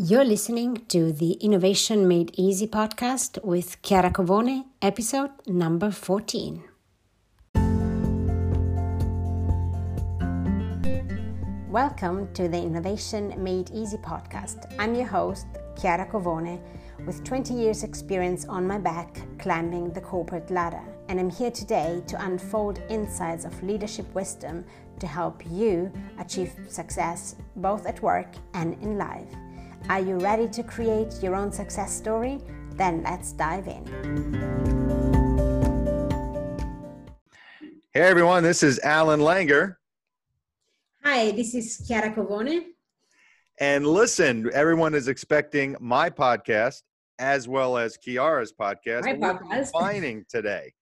You're listening to the Innovation Made Easy podcast with Chiara Covone, episode number 14. Welcome to the Innovation Made Easy podcast. I'm your host, Chiara Covone, with 20 years' experience on my back climbing the corporate ladder. And I'm here today to unfold insights of leadership wisdom to help you achieve success both at work and in life. Are you ready to create your own success story? Then let's dive in. Hey everyone, this is Alan Langer. Hi, this is Chiara Covone. And listen, everyone is expecting my podcast as well as Chiara's podcast. My podcast. Combining today.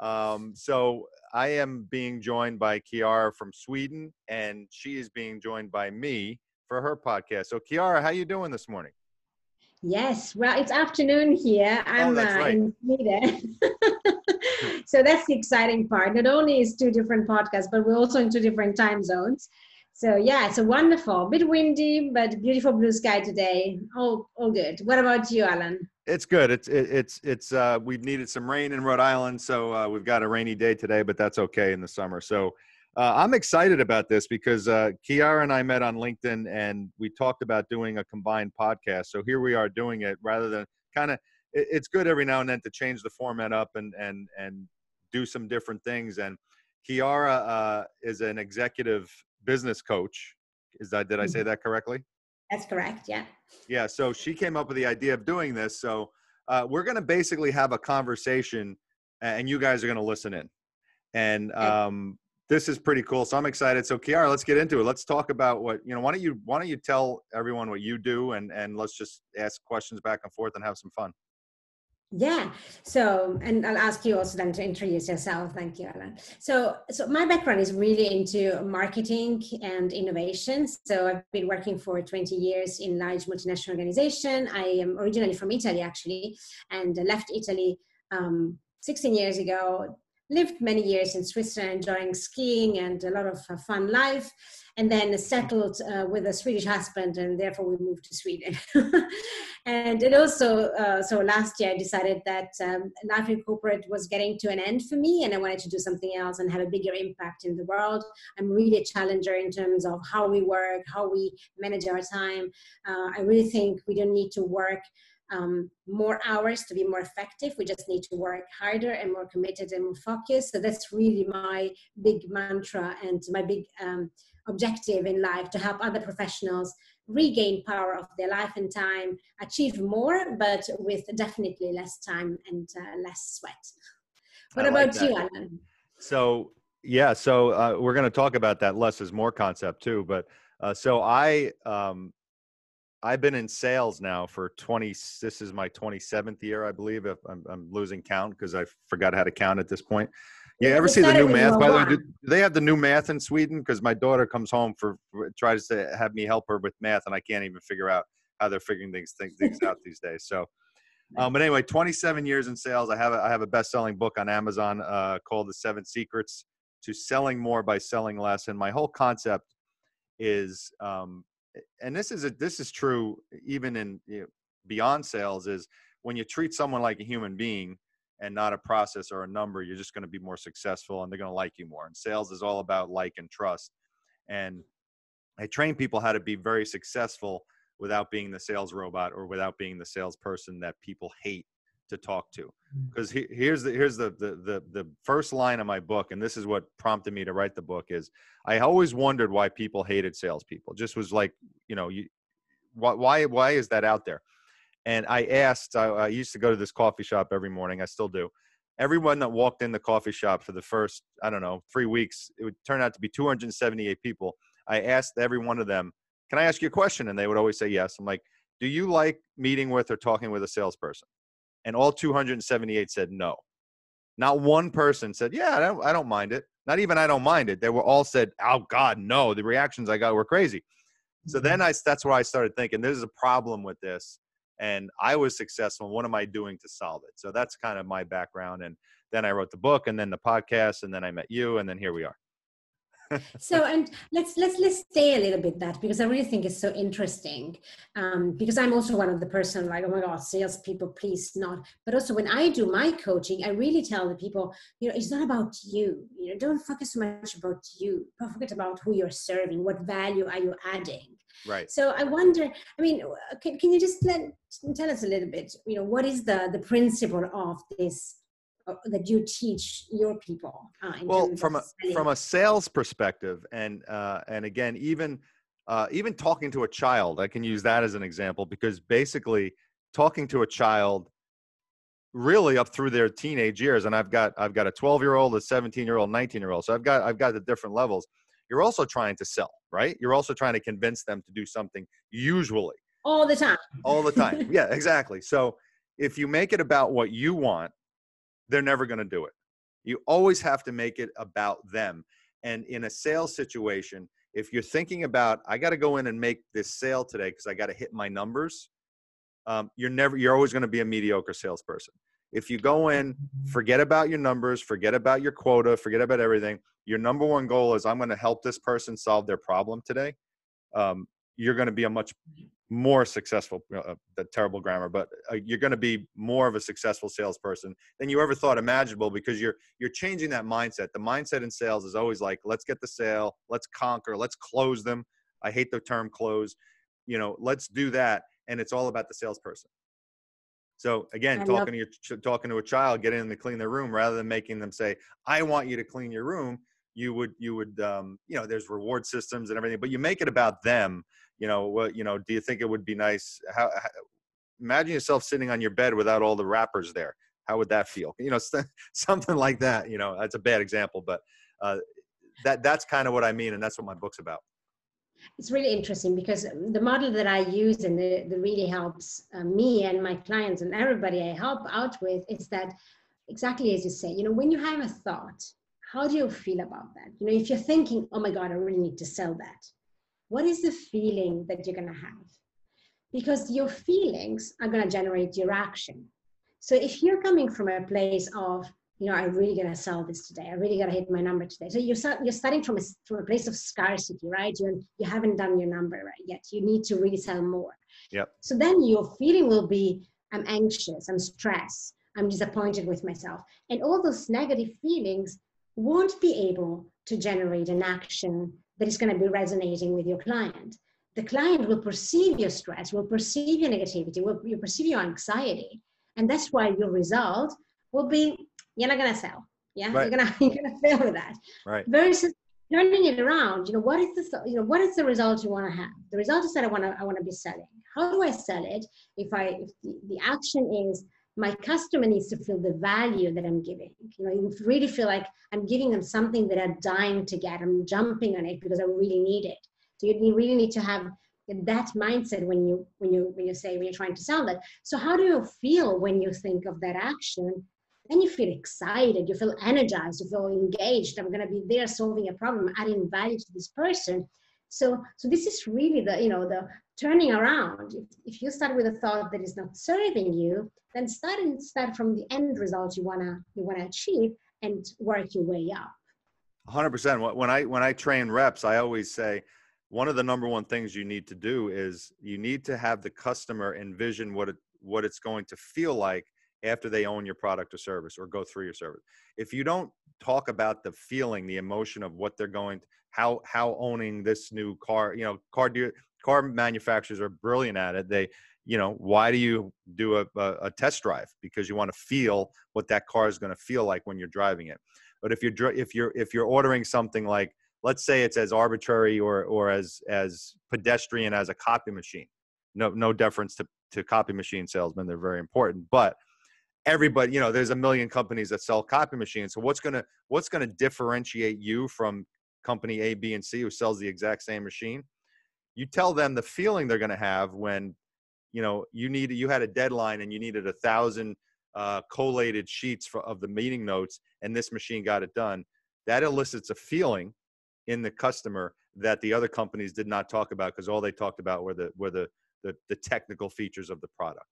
Um, so I am being joined by Chiara from Sweden, and she is being joined by me for her podcast. So, Chiara, how you doing this morning? Yes, well, it's afternoon here. Oh, I'm oh, uh, right. in Sweden. so that's the exciting part. Not only is two different podcasts, but we're also in two different time zones. So yeah, it's a wonderful, bit windy, but beautiful blue sky today. All all good. What about you, Alan? It's good. It's it, it's it's uh we've needed some rain in Rhode Island, so uh, we've got a rainy day today, but that's okay in the summer. So uh, I'm excited about this because uh, Chiara and I met on LinkedIn and we talked about doing a combined podcast. So here we are doing it rather than kind of. It, it's good every now and then to change the format up and and and do some different things. And Chiara uh, is an executive business coach. Is that did I say Mm-hmm. that correctly? That's correct. Yeah. Yeah. So she came up with the idea of doing this. So uh, we're going to basically have a conversation, and you guys are going to listen in. And um, this is pretty cool. So I'm excited. So Chiara, let's get into it. Let's talk about what you know. Why don't you Why don't you tell everyone what you do, and and let's just ask questions back and forth and have some fun. Yeah. So, and I'll ask you also then to introduce yourself. Thank you, Alan. So, so my background is really into marketing and innovation. So I've been working for 20 years in large multinational organization. I am originally from Italy, actually, and left Italy um, 16 years ago. Lived many years in Switzerland, enjoying skiing and a lot of uh, fun life and then settled uh, with a Swedish husband, and therefore we moved to Sweden. and it also, uh, so last year I decided that um, life in corporate was getting to an end for me, and I wanted to do something else and have a bigger impact in the world. I'm really a challenger in terms of how we work, how we manage our time. Uh, I really think we don't need to work um, more hours to be more effective. We just need to work harder and more committed and more focused. So that's really my big mantra and my big um, objective in life to help other professionals regain power of their life and time, achieve more, but with definitely less time and uh, less sweat. What I like about you. Alan? So yeah, so uh, we're going to talk about that less is more concept too. But uh, so I um, I've been in sales now for 20. This is my 27th year, I believe. If I'm, I'm losing count because I forgot how to count at this point. Yeah, ever see the new math? By the way, do, they have the new math in Sweden? Because my daughter comes home for for- tries to have me help her with math, and I can't even figure out how they're figuring things things, things out these days. So, um, but anyway, 27 years in sales. I have a, I have a best selling book on Amazon uh, called The Seven Secrets to Selling More by Selling Less, and my whole concept is, um, and this is a, this is true even in you know, beyond sales is when you treat someone like a human being and not a process or a number, you're just going to be more successful and they're going to like you more. And sales is all about like and trust. And I train people how to be very successful without being the sales robot or without being the salesperson that people hate to talk to. Mm. Because he, here's the here's the, the the the first line of my book, and this is what prompted me to write the book. Is I always wondered why people hated salespeople. Just was like, you know, you why why why is that out there? And I asked. I, I used to go to this coffee shop every morning. I still do. Everyone that walked in the coffee shop for the first I don't know three weeks, it would turn out to be 278 people. I asked every one of them, "Can I ask you a question?" And they would always say yes. I'm like, "Do you like meeting with or talking with a salesperson?" And all 278 said no. Not one person said, "Yeah, I don't, I don't mind it." Not even I don't mind it. They were all said, "Oh God, no!" The reactions I got were crazy. So mm-hmm. then I that's where I started thinking there's a problem with this, and I was successful. What am I doing to solve it? So that's kind of my background. And then I wrote the book, and then the podcast, and then I met you, and then here we are. So and let's let's let's stay a little bit that because I really think it's so interesting. Um, because I'm also one of the person like, oh my god, salespeople, please not. But also when I do my coaching, I really tell the people, you know, it's not about you. You know, don't focus so much about you. Don't forget about who you're serving. What value are you adding? Right. So I wonder. I mean, can, can you just let tell us a little bit? You know, what is the the principle of this that you teach your people uh, well from a from a sales perspective and uh, and again even uh, even talking to a child i can use that as an example because basically talking to a child really up through their teenage years and i've got i've got a 12 year old a 17 year old 19 year old so i've got i've got the different levels. You're also trying to sell right? You're also trying to convince them to do something usually. All the time. All the time. Yeah exactly. So if you make it about what you want they're never going to do it. You always have to make it about them. And in a sales situation, if you're thinking about, I got to go in and make this sale today because I got to hit my numbers, um, you're never, you're always going to be a mediocre salesperson. If you go in, forget about your numbers, forget about your quota, forget about everything. Your number one goal is I'm going to help this person solve their problem today. Um, you're going to be a much more successful uh, uh, the terrible grammar but uh, you're going to be more of a successful salesperson than you ever thought imaginable because you're you're changing that mindset. The mindset in sales is always like let's get the sale let's conquer let's close them. I hate the term close. You know let's do that and it's all about the salesperson. So again I talking love- to your talking to a child getting them to clean their room rather than making them say i want you to clean your room you would you would um, you know there's reward systems and everything but you make it about them you know what you know do you think it would be nice how, how, imagine yourself sitting on your bed without all the wrappers there. How would that feel? You know something like that you know that's a bad example but uh, that that's kind of what i mean and that's what my book's about. It's really interesting because the model that i use and that really helps uh, me and my clients and everybody i help out with is that exactly as you say you know when you have a thought how do you feel about that? You know if you're thinking oh my god i really need to sell that what is the feeling that you're going to have? Because your feelings are going to generate your action. So if you're coming from a place of, you know, I'm really going to sell this today. I really got to hit my number today. So you're, you're starting from a, from a place of scarcity, right? You're, you haven't done your number right yet. You need to really sell more. Yep. So then your feeling will be, I'm anxious, I'm stressed, I'm disappointed with myself. And all those negative feelings won't be able to generate an action that is going to be resonating with your client. The client will perceive your stress, will perceive your negativity, will, perceive your anxiety. And that's why your result will be you're not going to sell. Yeah, right. you're gonna you're gonna fail with that. Right. Versus turning it around. You know what is the you know what is the result you want to have? The result is that I want to I want to be selling. How do I sell it? If I if the, the action is my customer needs to feel the value that I'm giving. You know, you really feel like I'm giving them something that they're dying to get. I'm jumping on it because I really need it. So you really need to have that mindset when you when you when you say when you're trying to sell that. So how do you feel when you think of that action? Then you feel excited, you feel energized, you feel engaged. I'm gonna be there solving a problem, adding value to this person. So so this is really the you know the turning around. If, if you start with a thought that is not serving you, then start start from the end result you wanna you wanna achieve and work your way up. 100%. When I when I train reps, I always say one of the number one things you need to do is you need to have the customer envision what it what it's going to feel like after they own your product or service or go through your service. If you don't talk about the feeling, the emotion of what they're going to, how how owning this new car, you know, car car manufacturers are brilliant at it. They you know why do you do a, a, a test drive because you want to feel what that car is going to feel like when you're driving it but if you're if you're if you're ordering something like let's say it's as arbitrary or or as as pedestrian as a copy machine no no deference to to copy machine salesmen they're very important but everybody you know there's a million companies that sell copy machines so what's going to what's going to differentiate you from company a b and c who sells the exact same machine you tell them the feeling they're going to have when you know you need you had a deadline and you needed a thousand uh, collated sheets for, of the meeting notes and this machine got it done that elicits a feeling in the customer that the other companies did not talk about because all they talked about were the were the, the the technical features of the product.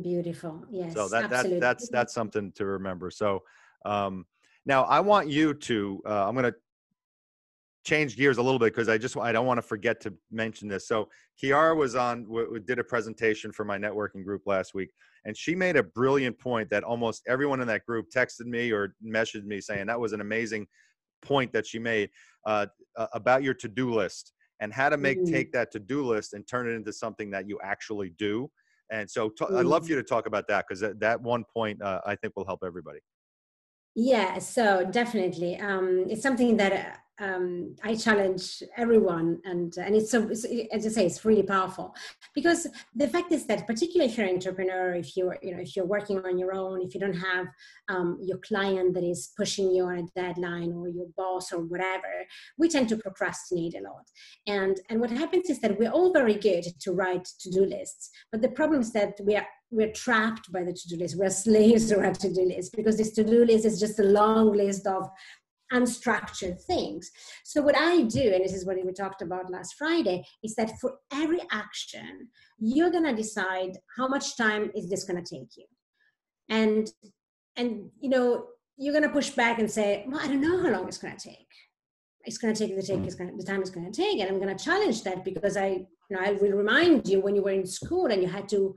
Beautiful. Yes so that, that that's that's something to remember. So um, now i want you to uh, i'm going to change gears a little bit because I just I don't want to forget to mention this. So Chiara was on w- did a presentation for my networking group last week, and she made a brilliant point that almost everyone in that group texted me or messaged me saying that was an amazing point that she made uh, about your to-do list and how to make mm-hmm. take that to-do list and turn it into something that you actually do. And so t- mm-hmm. I'd love for you to talk about that because that, that one point uh, I think will help everybody. Yeah, so definitely, um, it's something that um, I challenge everyone, and and it's so it's, as I say, it's really powerful because the fact is that, particularly if you're an entrepreneur, if you're you know if you're working on your own, if you don't have um, your client that is pushing you on a deadline or your boss or whatever, we tend to procrastinate a lot. And and what happens is that we're all very good to write to-do lists, but the problem is that we are we're trapped by the to-do list. We're slaves to our to-do list because this to-do list is just a long list of unstructured things. So what I do, and this is what we talked about last Friday, is that for every action, you're gonna decide how much time is this gonna take you. And and you know, you're gonna push back and say, Well, I don't know how long it's gonna take. It's gonna take the take it's gonna, the time it's gonna take. And I'm gonna challenge that because I you know I will remind you when you were in school and you had to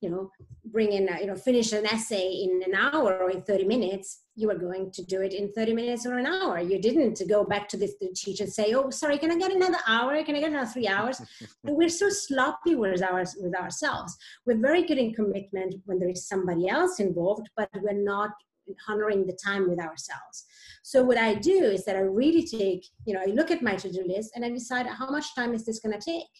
you know bring in you know finish an essay in an hour or in 30 minutes you were going to do it in 30 minutes or an hour. You didn't go back to the, the teacher and say oh sorry can i get another hour? Can i get another three hours? We're so sloppy with, ours, with ourselves. We're very good in commitment when there is somebody else involved but we're not honoring the time with ourselves. So what i do is that i really take you know i look at my to-do list and i decide how much time is this going to take?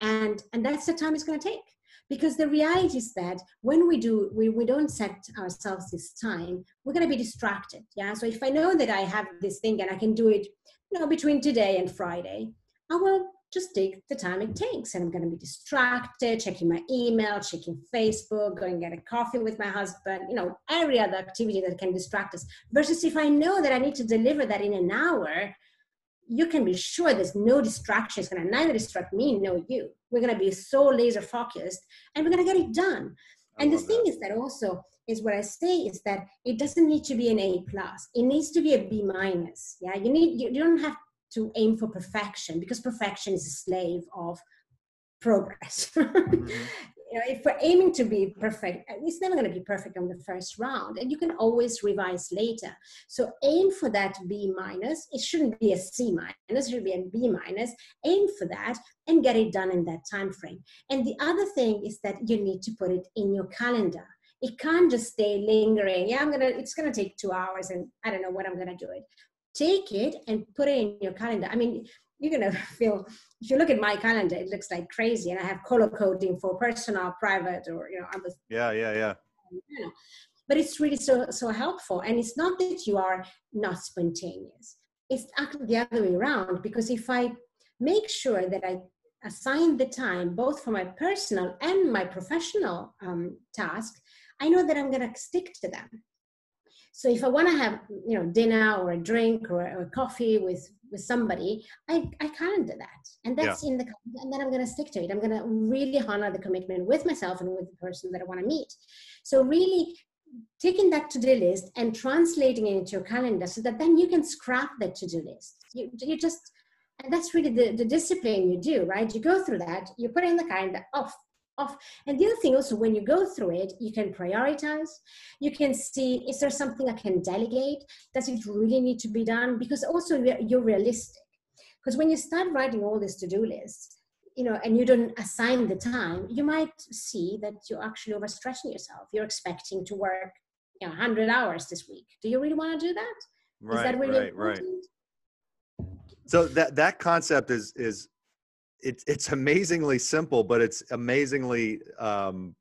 And and that's the time it's going to take because the reality is that when we do we, we don't set ourselves this time we're going to be distracted yeah so if i know that i have this thing and i can do it you know between today and friday i will just take the time it takes and i'm going to be distracted checking my email checking facebook going get a coffee with my husband you know every other activity that can distract us versus if i know that i need to deliver that in an hour you can be sure there's no distraction. It's going to neither distract me nor you. We're going to be so laser focused and we're going to get it done. I and the thing that. is that also is what I say is that it doesn't need to be an A plus. It needs to be a B minus. Yeah, you need you, you don't have to aim for perfection because perfection is a slave of progress. mm-hmm you know, if we're aiming to be perfect, it's never going to be perfect on the first round, and you can always revise later. So aim for that B minus. It shouldn't be a C minus; it should be a B minus. Aim for that and get it done in that time frame. And the other thing is that you need to put it in your calendar. It can't just stay lingering. Yeah, I'm gonna. It's gonna take two hours, and I don't know when I'm gonna do it. Take it and put it in your calendar. I mean, you're gonna feel if you look at my calendar it looks like crazy and i have color coding for personal private or you know other yeah yeah yeah. You know. But it's really so so helpful and it's not that you are not spontaneous. It's actually the other way around because if i make sure that i assign the time both for my personal and my professional um, task i know that i'm going to stick to them. So if I want to have, you know, dinner or a drink or, or coffee with with somebody, I I calendar that, and that's yeah. in the and then I'm going to stick to it. I'm going to really honor the commitment with myself and with the person that I want to meet. So really taking that to-do list and translating it into your calendar so that then you can scrap that to-do list. You you just and that's really the, the discipline you do, right? You go through that, you put in the calendar, off, off. And the other thing also, when you go through it, you can prioritize. You can see, is there something I can delegate? Does it really need to be done? Because also you're realistic. Because when you start writing all these to-do lists, you know, and you don't assign the time, you might see that you're actually overstretching yourself. You're expecting to work, you know, 100 hours this week. Do you really want to do that? Right, is that really right, important? right. So that that concept is is it's it's amazingly simple, but it's amazingly um,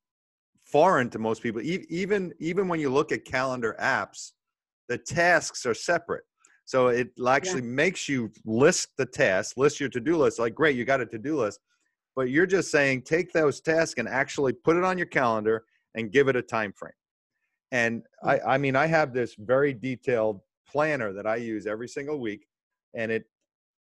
foreign to most people. even even when you look at calendar apps, the tasks are separate. So it actually yeah. makes you list the tasks, list your to-do list. Like, great, you got a to-do list, but you're just saying take those tasks and actually put it on your calendar and give it a time frame. And I, I mean, I have this very detailed planner that I use every single week, and it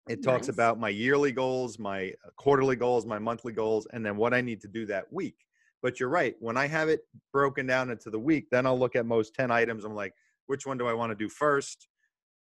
it talks nice. about my yearly goals, my uh, quarterly goals, my monthly goals, and then what I need to do that week. But you're right. When I have it broken down into the week, then I'll look at most 10 items. I'm like, which one do I want to do first?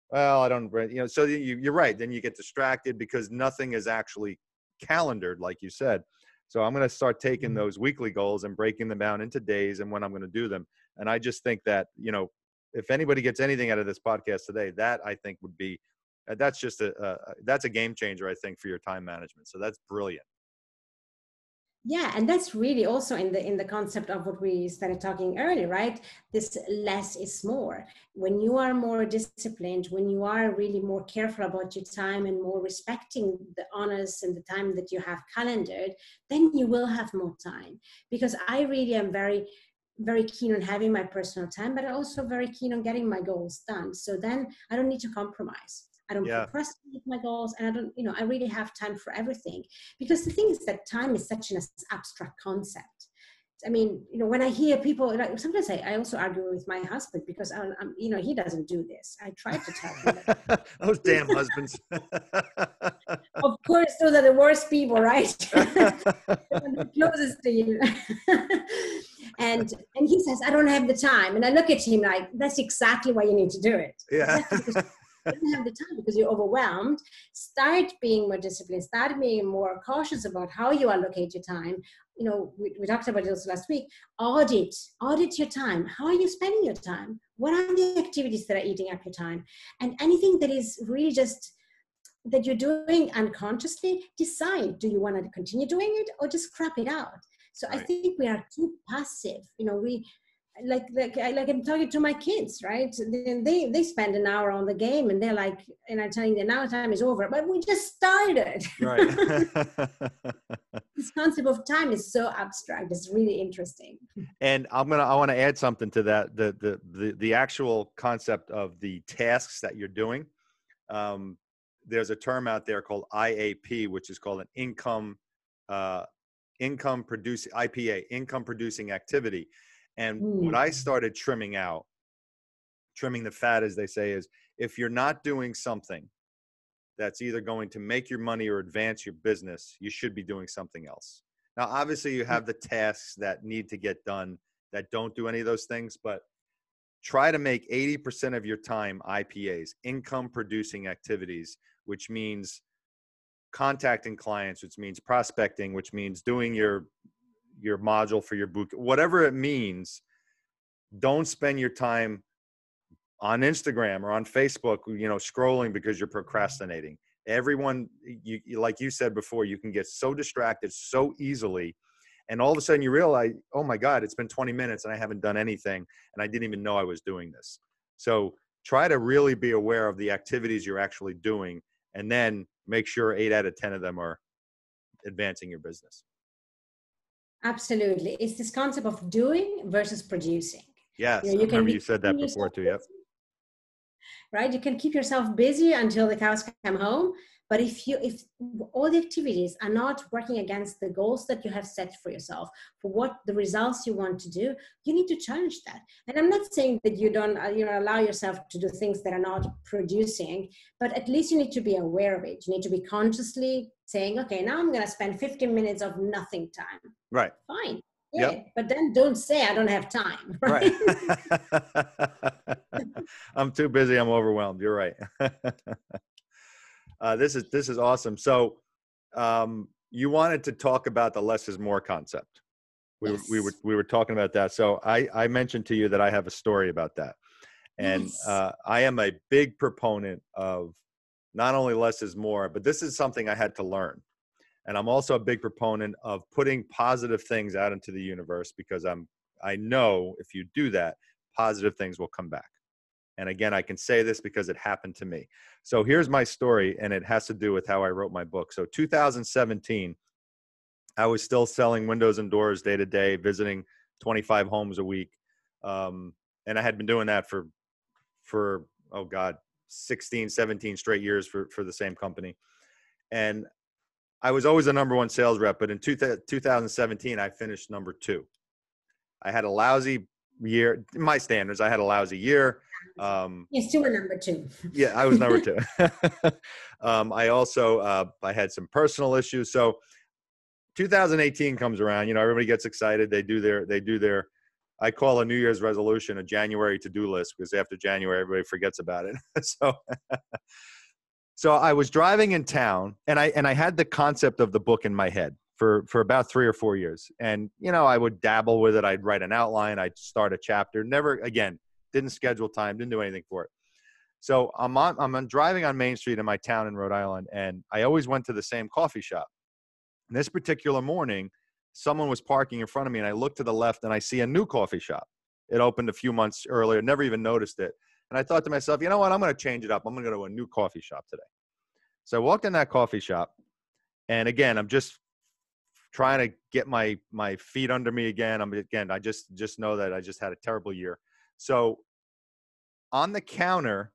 well, I don't, you know, so you, you're right. Then you get distracted because nothing is actually calendared, like you said. So I'm going to start taking Mm-hmm. those weekly goals and breaking them down into days and when I'm going to do them. And I just think that, you know, if anybody gets anything out of this podcast today, that I think would be, Uh, that's just a, a that's a game changer, I think, for your time management. So that's brilliant. yeah and that's really also in the in the concept of what we started talking earlier right this less is more when you are more disciplined when you are really more careful about your time and more respecting the honors and the time that you have calendared then you will have more time because i really am very very keen on having my personal time but also very keen on getting my goals done so then i don't need to compromise I don't Yeah. procrastinate my goals, and I don't, you know, I really have time for everything. Because the thing is that time is such an abstract concept. I mean, you know, when I hear people, like sometimes I, I also argue with my husband because I'm, I'm, you know, he doesn't do this. I try to tell him. Those damn husbands. of course, those are the worst people, right? the closest to you. and and he says, I don't have the time, and I look at him like, that's exactly why you need to do it. yeah. Don't have the time because you're overwhelmed. Start being more disciplined. Start being more cautious about how you allocate your time. You know, we, we talked about this last week. Audit, audit your time. How are you spending your time? What are the activities that are eating up your time? And anything that is really just that you're doing unconsciously, decide do you want to continue doing it or just crap it out. So I think we are too passive. You know, we like like I like I'm talking to my kids, right? Then they they spend an hour on the game and they're like, and I'm telling them now time is over, but we just started. right. this concept of time is so abstract. It's really interesting. and i'm gonna i want to add something to that the, the the the actual concept of the tasks that you're doing um, there's a term out there called iap which is called an income uh, income producing ipa income producing activity and what mm. i started trimming out trimming the fat as they say is if you're not doing something that's either going to make your money or advance your business you should be doing something else. Now, obviously, you mm. have the tasks that need to get done that don't do any of those things, but try to make 80% of your time IPAs, income producing activities, which means contacting clients, which means prospecting, which means doing your your module for your book, whatever it means. Don't spend your time on Instagram or on Facebook, you know, scrolling because you're procrastinating everyone you, like you said before you can get so distracted so easily and all of a sudden you realize oh my god it's been 20 minutes and i haven't done anything and i didn't even know i was doing this so try to really be aware of the activities you're actually doing and then make sure 8 out of 10 of them are advancing your business Absolutely. It's this concept of doing versus producing. yes You know, i you remember you said that before too yep busy, Right? You can keep yourself busy until the cows come home. But if you if all the activities are not working against the goals that you have set for yourself, for what the results you want to do, you need to challenge that. And I'm not saying that you don't uh, you know allow yourself to do things that are not producing, but at least you need to be aware of it. You need to be consciously saying, okay, now I'm going to spend 15 minutes of nothing time. right Fine. Yep. Yeah, but then don't say I don't have time. right i'm too busy i'm overwhelmed you're right uh, this is this is awesome so um, you wanted to talk about the less is more concept we, were we were we were talking about that so i i mentioned to you that i have a story about that and Yes. uh, i am a big proponent of not only less is more but this is something i had to learn. And i'm also a big proponent of putting positive things out into the universe because i'm i know if you do that positive things will come back. And again i can say this because it happened to me. So here's my story and it has to do with how i wrote my book. So 2017 i was still selling windows and doors day to day visiting 25 homes a week. Um, and i had been doing that for for oh god 16 17 straight years for for the same company. And i was always a number one sales rep but in two, 2017 i finished number two. I had a lousy year my standards i had a lousy year um, Yes, you were number two. yeah i was number two. Um, i also uh, i had some personal issues. So 2018 comes around you know everybody gets excited they do their they do their I call a New Year's resolution a January to do list because after January, everybody forgets about it. so, so I was driving in town, and I and I had the concept of the book in my head for for about three or four years. And you know, I would dabble with it. I'd write an outline. I'd start a chapter. Never again. Didn't schedule time. Didn't do anything for it. So I'm on. I'm on driving on Main Street in my town in Rhode Island, and I always went to the same coffee shop. And this particular morning, someone was parking in front of me, and I look to the left, and I see a new coffee shop. It opened a few months earlier. Never even noticed it. And I thought to myself, you know what? I'm going to change it up. I'm going to go to a new coffee shop today. So I walked in that coffee shop, and again, I'm just trying to get my my feet under me again. I'm again. I just just know that I just had a terrible year. So on the counter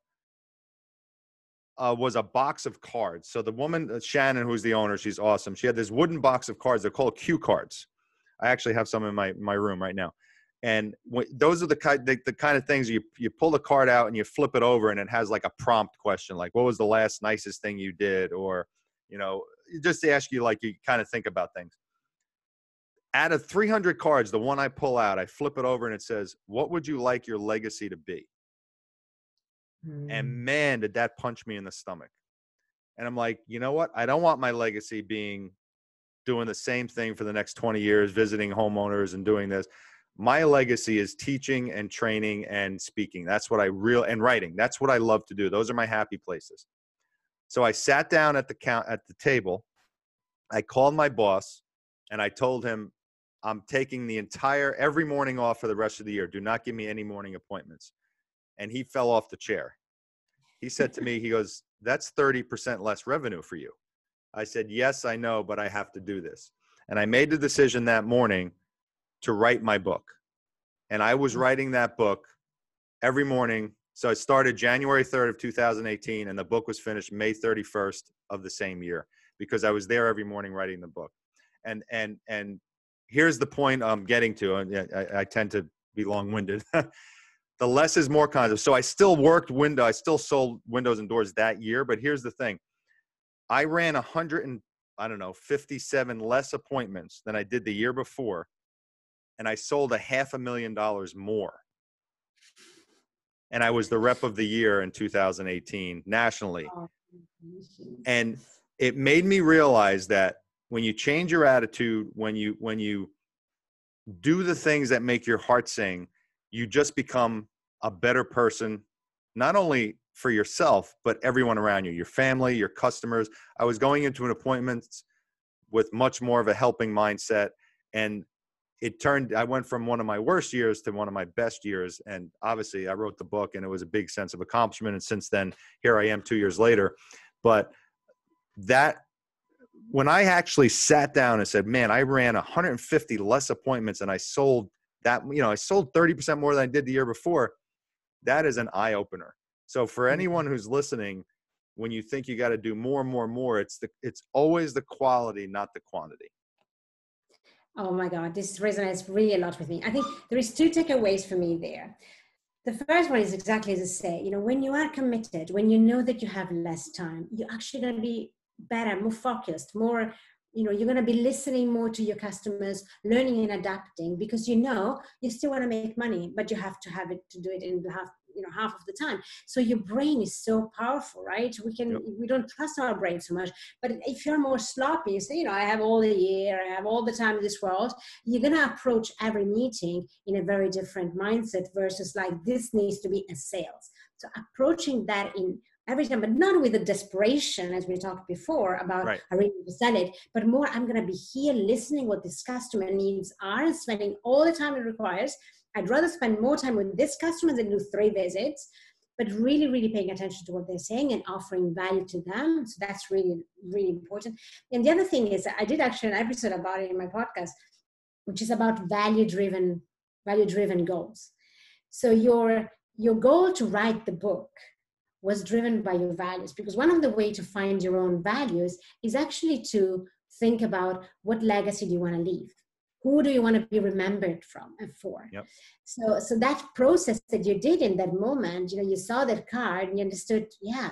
uh, was a box of cards. So the woman uh, Shannon, who's the owner, she's awesome. She had this wooden box of cards. They're called cue cards. I actually have some in my my room right now. And those are the kind the, the kind of things you you pull the card out and you flip it over and it has like a prompt question like what was the last nicest thing you did or you know just to ask you like you kind of think about things out of 300 cards, the one I pull out, I flip it over and it says, What would you like your legacy to be? Mm. And man, did that punch me in the stomach. And I'm like, you know what? I don't want my legacy being doing the same thing for the next 20 years, visiting homeowners and doing this. My legacy is teaching and training and speaking. That's what I real and writing. That's what I love to do. Those are my happy places. So I sat down at the count at the table. I called my boss and I told him I'm taking the entire every morning off for the rest of the year. Do not give me any morning appointments. And he fell off the chair. He said to me, he goes, That's 30% less revenue for you. I said, Yes, I know, but I have to do this. And I made the decision that morning to write my book. And I was mm. writing that book every morning. So I started January 3rd of 2018, and the book was finished May 31st of the same year because I was there every morning writing the book. And and and here's the point I'm getting to. I, I tend to be long-winded. the less is more concept. So I still worked window. I still sold windows and doors that year. But here's the thing: I ran a hundred and I don't know 57 less appointments than I did the year before, and I sold a half a million dollars more. And I was the rep of the year in 2018 nationally. Oh, and it made me realize that when you change your attitude when you when you do the things that make your heart sing you just become a better person not only for yourself but everyone around you your family your customers i was going into an appointment with much more of a helping mindset and it turned i went from one of my worst years to one of my best years and obviously i wrote the book and it was a big sense of accomplishment and since then here i am 2 years later but that when I actually sat down and said, "Man, I ran 150 less appointments and I sold that, you know, I sold 30% more than I did the year before." That is an eye opener. So for mm-hmm. anyone who's listening, when you think you got to do more and more and more, it's the it's always the quality, not the quantity. Oh my God, this resonates really a lot with me. I think there is two takeaways for me there. The first one is exactly as I say, you know, when you are committed, when you know that you have less time, you're actually going to be better, more focused, more you know you're going to be listening more to your customers learning and adapting because you know you still want to make money but you have to have it to do it in half you know half of the time. So your brain is so powerful right? We can yep. we don't trust our brain so much but if you're more sloppy you say you know i have all the year i have all the time in this world you're going to approach every meeting in a very different mindset versus like this needs to be a sales. So approaching that in every time, but not with the desperation as we talked before about right. I really need to sell it, but more I'm going to be here listening what this customer needs are and spending all the time it requires. I'd rather spend more time with this customer than do three visits, but really, really paying attention to what they're saying and offering value to them. So that's really, really important. And the other thing is I did actually an episode about it in my podcast, which is about value driven, value driven goals. So your your goal to write the book was driven by your values because one of the way to find your own values is actually to think about what legacy do you want to leave who do you want to be remembered from and for yep. so so that process that you did in that moment you know you saw that card and you understood yeah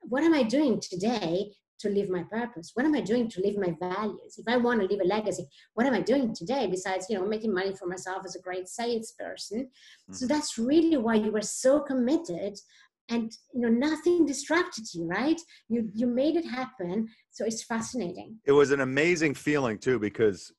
what am i doing today to live my purpose? What am I doing to live my values? If I want to leave a legacy, what am I doing today besides, you know, making money for myself as a great salesperson? Mm-hmm. So that's really why you were so committed and you know nothing distracted you right you you made it happen so it's fascinating it was an amazing feeling too because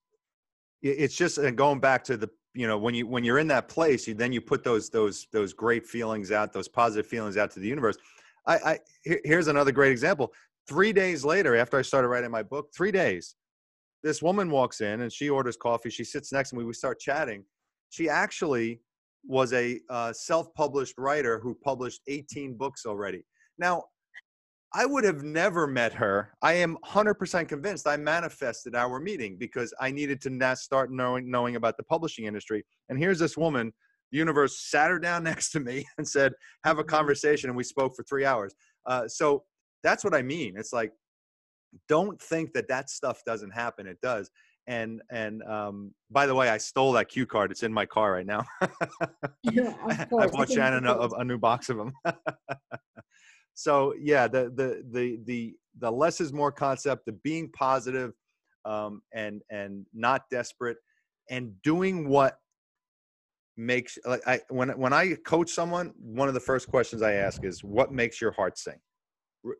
it's just uh, going back to the you know when you when you're in that place you then you put those those those great feelings out those positive feelings out to the universe i i here's another great example Three days later, after I started writing my book, three days, this woman walks in and she orders coffee. She sits next to me. We start chatting. She actually was a uh, self published writer who published 18 books already. Now, I would have never met her. I am 100% convinced I manifested our meeting because I needed to start knowing, knowing about the publishing industry. And here's this woman, the universe sat her down next to me and said, Have a mm-hmm. conversation. And we spoke for three hours. Uh, so that's what I mean. It's like, don't think that that stuff doesn't happen. It does. And and um, by the way, I stole that cue card. It's in my car right now. yeah, I bought Shannon a, a, new box of them. so yeah, the the the the the less is more concept, the being positive, um, and and not desperate, and doing what makes like I when when I coach someone, one of the first questions I ask is, "What makes your heart sing?"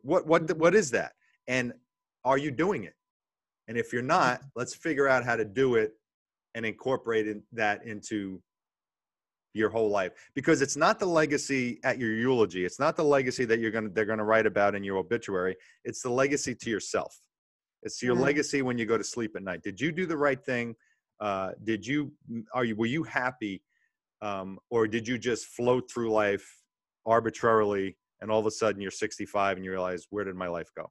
What what what is that? And are you doing it? And if you're not, let's figure out how to do it and incorporate that into your whole life. Because it's not the legacy at your eulogy. It's not the legacy that you're going to they're going to write about in your obituary. It's the legacy to yourself. It's your mm-hmm. legacy when you go to sleep at night. Did you do the right thing? Uh, did you are you were you happy? Um, or did you just float through life arbitrarily and all of a sudden you're 65 and you realize where did my life go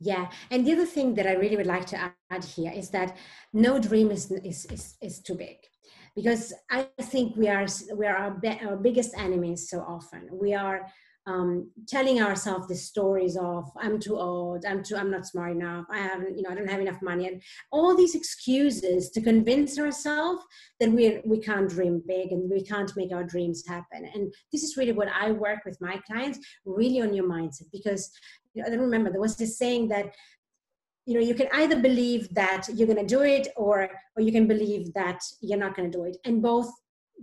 yeah and the other thing that i really would like to add here is that no dream is is is, is too big. Because i think we are we are our, be, our biggest enemies so often. We are um, telling ourselves the stories of i'm too old i'm too i'm not smart enough i haven't you know i don't have enough money and all these excuses to convince ourselves that we we can't dream big and we can't make our dreams happen. And this is really what i work with my clients really on your mindset because i remember. There was this saying that you know you can either believe that you're going to do it or or you can believe that you're not going to do it. And both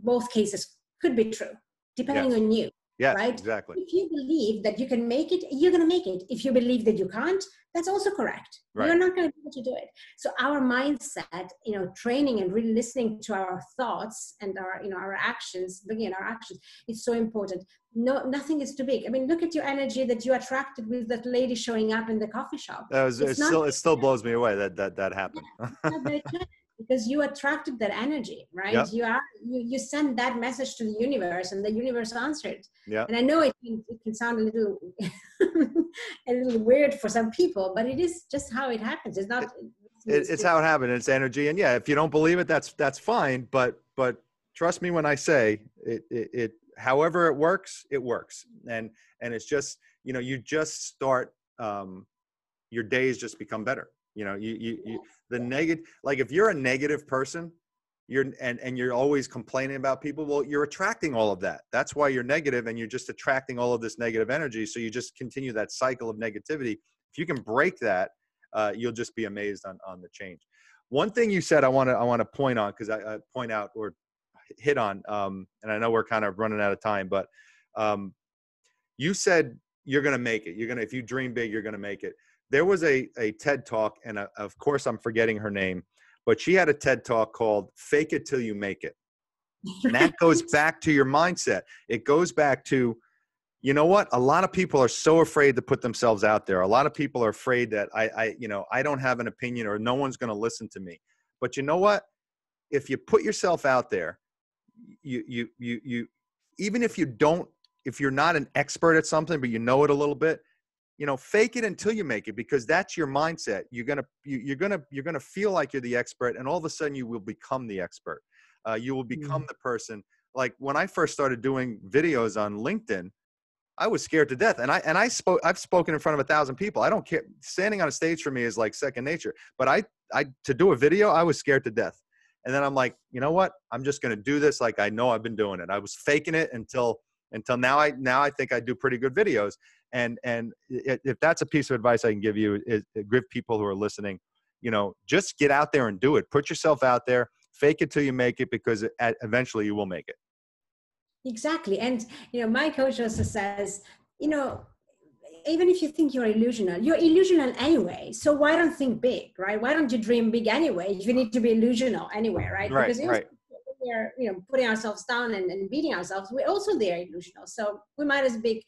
both cases could be true depending yes. on you yeah, right? Exactly. If you believe that you can make it, you're going to make it. If you believe that you can't, that's also correct. Right. You're not going to be able to do it. So our mindset, you know, training and really listening to our thoughts and our, you know, our actions, looking at our actions, is so important. No, nothing is too big. I mean, look at your energy that you attracted with that lady showing up in the coffee shop. That was, it still, it still blows me away that that that happened. Because you attracted that energy right? You are you, you send that message to the universe and the universe answered. Yeah. And i know it can, it can sound a little a little weird for some people but it is just how it happens. It's not it, it's, it's how it happened. It's energy. And yeah if you don't believe it that's that's fine. But but trust me when i say it, it, it however it works it works. And and it's just you know you just start um your days just become better you know you you, you the negative like if you're a negative person you're and and you're always complaining about people well you're attracting all of that. That's why you're negative and you're just attracting all of this negative energy. So you just continue that cycle of negativity. If you can break that uh, you'll just be amazed on on the change. One thing you said i want to i want to point on because I, I, point out or hit on um, and i know we're kind of running out of time but um, you said you're going to make it. You're going to if you dream big you're going to make it there was a, a TED talk, and a, uh, of course I'm forgetting her name, but she had a TED talk called Fake It Till You Make It. And that goes back to your mindset. It goes back to, you know what? A lot of people are so afraid to put themselves out there. A lot of people are afraid that I, I you know, I don't have an opinion or no one's going to listen to me. But you know what? If you put yourself out there, you, you, you, you, even if you don't, if you're not an expert at something, but you know it a little bit, you know fake it until you make it because that's your mindset. You're gonna you, you're gonna you're gonna feel like you're the expert and all of a sudden you will become the expert. Uh, you will become mm. the person like when i first started doing videos on linkedin i was scared to death and i and i spoke i've spoken in front of a thousand people. I don't care standing on a stage for me is like second nature but i i to do a video i was scared to death. And then i'm like you know what? I'm just to do this like i know i've been doing it. I was faking it until until now i now i think i do pretty good videos And and if that's a piece of advice I can give you, is give people who are listening, you know, just get out there and do it. Put yourself out there. Fake it till you make it, because eventually you will make it. Exactly, and you know, my coach also says, you know, even if you think you're illusional, you're illusional anyway. So why don't think big, right? Why don't you dream big anyway? If you need to be illusional anyway, right? Right, because right. we're you know putting ourselves down and, and beating ourselves, we're also there illusional. So we might as big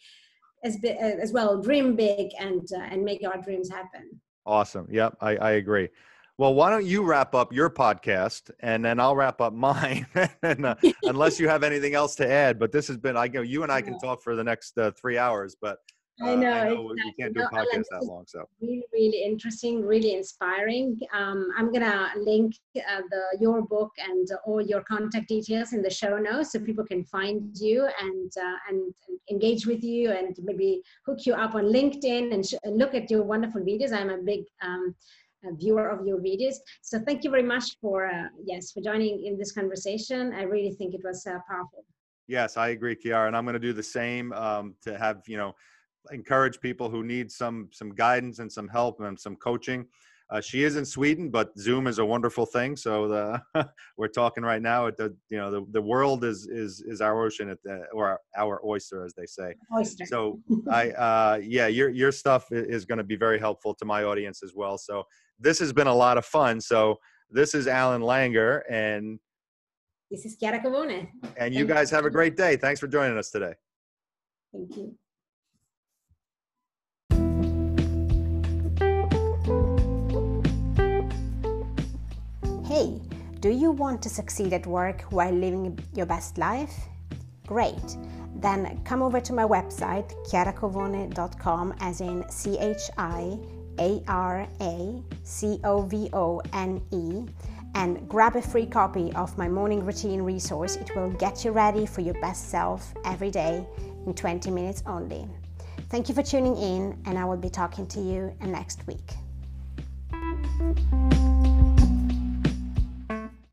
as big, as well dream big and uh, and make our dreams happen. Awesome. Yep, I, I agree. Well, why don't you wrap up your podcast and then I'll wrap up mine, and, uh, unless you have anything else to add. But this has been, I go, you and I can talk for the next uh, three hours, but I know, uh, I know exactly. you can't do a podcast that long. So really, really interesting, really inspiring. Um, I'm gonna link uh, the your book and all your contact details in the show notes so people can find you and uh, and, engage with you and maybe hook you up on LinkedIn and, sh- and look at your wonderful videos. I'm a big um, a viewer of your videos. So thank you very much for uh, yes for joining in this conversation. I really think it was uh, powerful. Yes, I agree, Chiara, and I'm going to do the same um, to have you know encourage people who need some some guidance and some help and some coaching. Uh, she is in Sweden, but Zoom is a wonderful thing. So the, we're talking right now. At the you know the, the world is is is our ocean at the or our oyster, as they say. Oyster. So I uh, yeah, your your stuff is going to be very helpful to my audience as well. So this has been a lot of fun. So this is Alan Langer and this is Chiara Covone. And you guys have a great day. Thanks for joining us today. Thank you. Hey, do you want to succeed at work while living your best life? Great. Then come over to my website, chiaracovone.com, as in C H I A R A C O V O N E, and grab a free copy of my morning routine resource. It will get you ready for your best self every day in 20 minutes only. Thank you for tuning in, and I will be talking to you next week.